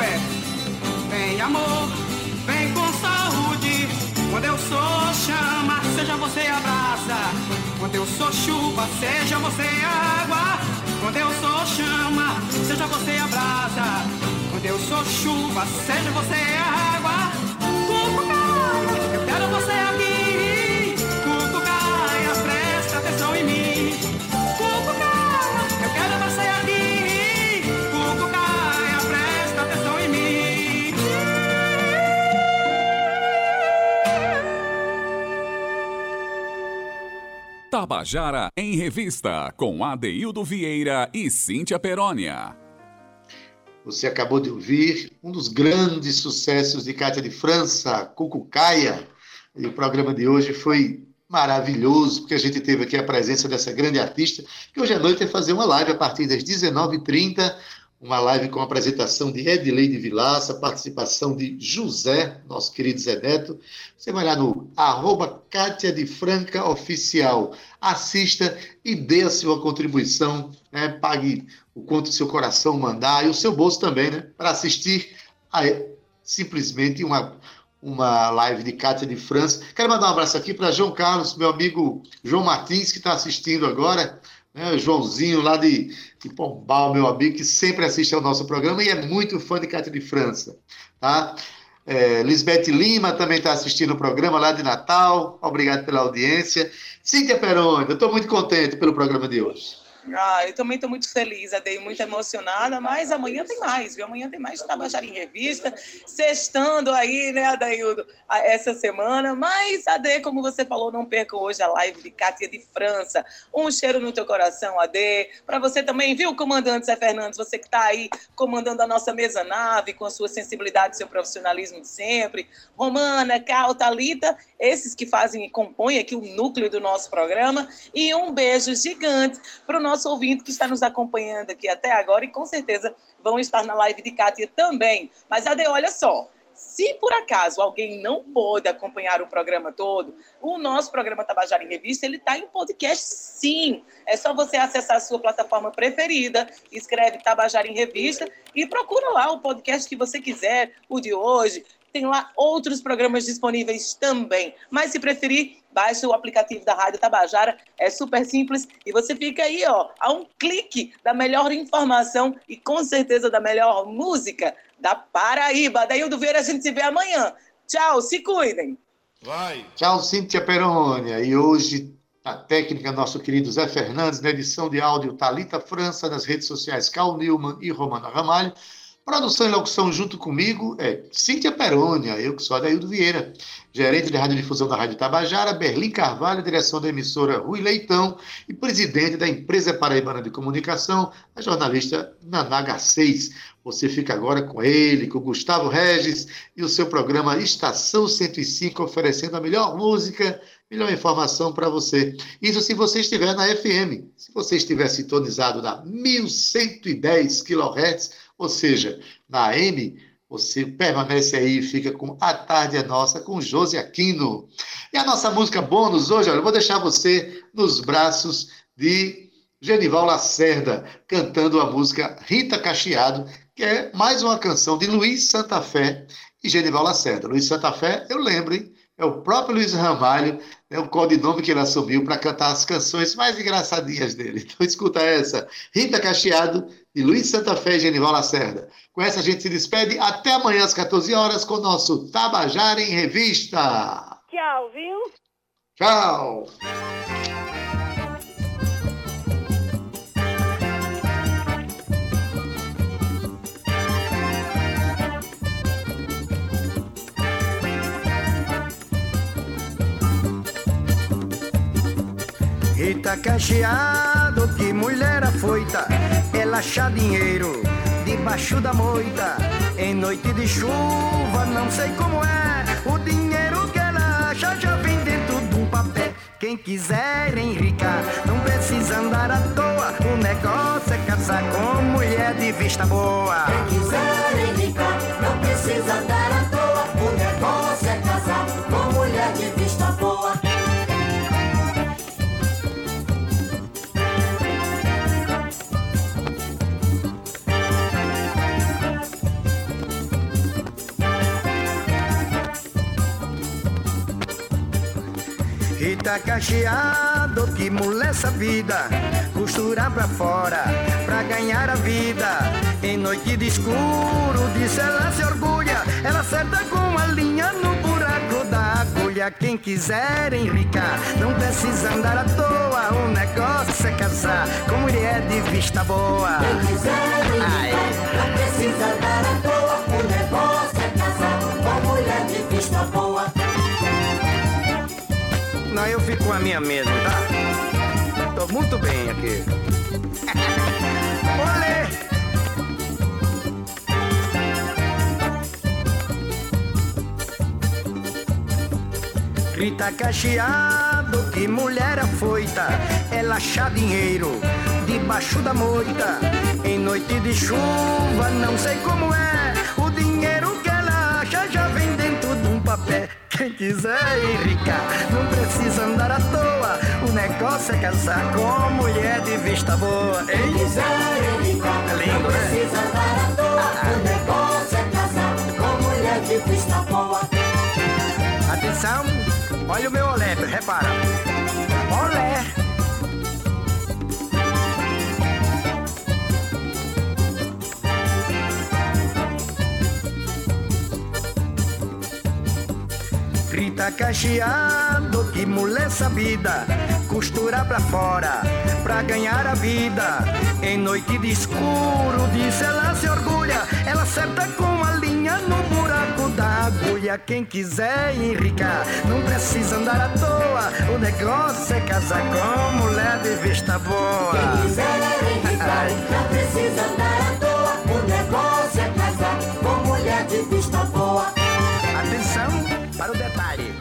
Speaker 6: é. Vem amor, vem com saúde. Quando eu sou chama, seja você a brasa. Quando eu sou chuva, seja você água. Quando eu sou chama, seja você a brasa. Quando eu sou chuva, seja você água. Eu quero você aqui.
Speaker 1: Tabajara em Revista, com Adeildo Vieira e Cíntia Perónia.
Speaker 2: Você acabou de ouvir um dos grandes sucessos de Cátia de França, Cucucaia. E o programa de hoje foi maravilhoso, porque a gente teve aqui a presença dessa grande artista, que hoje à noite vai fazer uma live a partir das 19h30 uma live com a apresentação de Edley de Vilaça, participação de José, nosso querido Zé Neto. Você vai lá no arroba Cátia de Franca Oficial. Assista e dê a sua contribuição, né? pague o quanto o seu coração mandar e o seu bolso também, né? Para assistir a simplesmente uma, uma live de Cátia de França. Quero mandar um abraço aqui para João Carlos, meu amigo João Martins, que está assistindo agora né, Joãozinho lá de, de Pombal, meu amigo, que sempre assiste ao nosso programa e é muito fã de Cátia de França. Tá? É, Lisbeth Lima também está assistindo o programa lá de Natal. Obrigado pela audiência. Cíntia Peroni, eu estou muito contente pelo programa de hoje.
Speaker 3: Ah, eu também estou muito feliz, Adei, muito emocionada, mas amanhã tem mais, viu? Amanhã tem mais Tabajara em Revista, sextando aí, né, Adaildo, essa semana. Mas, Ade, como você falou, não perca hoje a live de Cátia de França. Um cheiro no teu coração, Ade. Para você também, viu, comandante Zé Fernandes, você que está aí comandando a nossa mesa nave com a sua sensibilidade, seu profissionalismo de sempre. Romana, Cal, Thalita, esses que fazem e compõem aqui o núcleo do nosso programa. E um beijo gigante para o nosso nosso ouvinte que está nos acompanhando aqui até agora e com certeza vão estar na live de Kátia também. Mas, Ade, olha só, se por acaso alguém não pôde acompanhar o programa todo, o nosso programa Tabajara em Revista, ele está em podcast sim. É só você acessar a sua plataforma preferida, escreve Tabajara em Revista e procura lá o podcast que você quiser, o de hoje, tem lá outros programas disponíveis também. Mas se preferir, baixe o aplicativo da Rádio Tabajara, é super simples e você fica aí, ó, a um clique da melhor informação e com certeza da melhor música da Paraíba. Daí o do Vieira a gente se vê amanhã. Tchau, se cuidem.
Speaker 2: Vai. Tchau, Cíntia Perônia. E hoje a técnica, nosso querido Zé Fernandes, na edição de áudio Talita França, nas redes sociais Cal Newman e Romana Ramalho. Produção e locução junto comigo é Cíntia Perônia, eu que sou Adaildo Vieira, gerente de radiodifusão da Rádio Tabajara, Berlim Carvalho, direção da emissora Rui Leitão e presidente da empresa paraibana de comunicação, a jornalista Nanaga 6. Você fica agora com ele, com Gustavo Regis e o seu programa Estação 105, oferecendo a melhor música, melhor informação para você. Isso se você estiver na FM. Se você estiver sintonizado na 1110 kHz, ou seja, na AM, você permanece aí e fica com A Tarde é Nossa, com Josi Aquino. E a nossa música bônus hoje, olha, eu vou deixar você nos braços de Genival Lacerda, cantando a música Rita Cacheado, que é mais uma canção de Luiz Santa Fé e Genival Lacerda. Luiz Santa Fé, eu lembro, hein? É o próprio Luiz Ramalho, é o codinome que ele assumiu para cantar as canções mais engraçadinhas dele. Então escuta essa, Rita Cacheado, de Luiz Santa Fé e Genival Lacerda. Com essa a gente se despede até amanhã às 14 horas com o nosso Tabajara em Revista.
Speaker 9: Tchau, viu?
Speaker 2: Tchau.
Speaker 10: Rita cacheado, que mulher afoita, ela acha dinheiro debaixo da moita. Em noite de chuva, não sei como é, o dinheiro que ela acha já vem dentro de um papel. Quem quiser enricar, não precisa andar à toa, o negócio é casar com mulher de vista boa.
Speaker 8: Quem quiser enricar, não precisa andar
Speaker 10: Rita cacheado, que mulher essa vida? Costurar pra fora, pra ganhar a vida. Em noite de escuro, disso ela se orgulha. Ela acerta com a linha no buraco da agulha. Quem quiser enricar, não precisa andar à toa. O negócio é casar com mulher de vista boa.
Speaker 8: Quem quiser enricar, não precisa andar à toa. O negócio
Speaker 10: Não, eu fico com a minha mesmo, tá? Tô muito bem aqui. Olê! Grita cacheado que mulher afoita, ela achar dinheiro debaixo da moita. Em noite de chuva, não sei como é, o dinheiro que ela acha já vem dentro de um papel. Quem quiser enricar, não precisa andar à toa. O negócio é casar com mulher de vista boa.
Speaker 8: Quem quiser enricar,
Speaker 10: É lindo,
Speaker 8: não
Speaker 10: né?
Speaker 8: precisa andar à toa. O negócio é casar com mulher de vista boa.
Speaker 10: Atenção, olha o meu olé, repara. Olé! tá cacheado mulher sabida, costura pra fora, pra ganhar a vida. Em noite de escuro, diz ela se orgulha, ela acerta com a linha no buraco da agulha. Quem quiser enricar, não precisa andar à toa, o negócio é casar com mulher de vista boa.
Speaker 8: Quem quiser enricar, não precisa andar à toa, o negócio é casar com mulher de vista boa.
Speaker 10: Atenção! para o detalhe.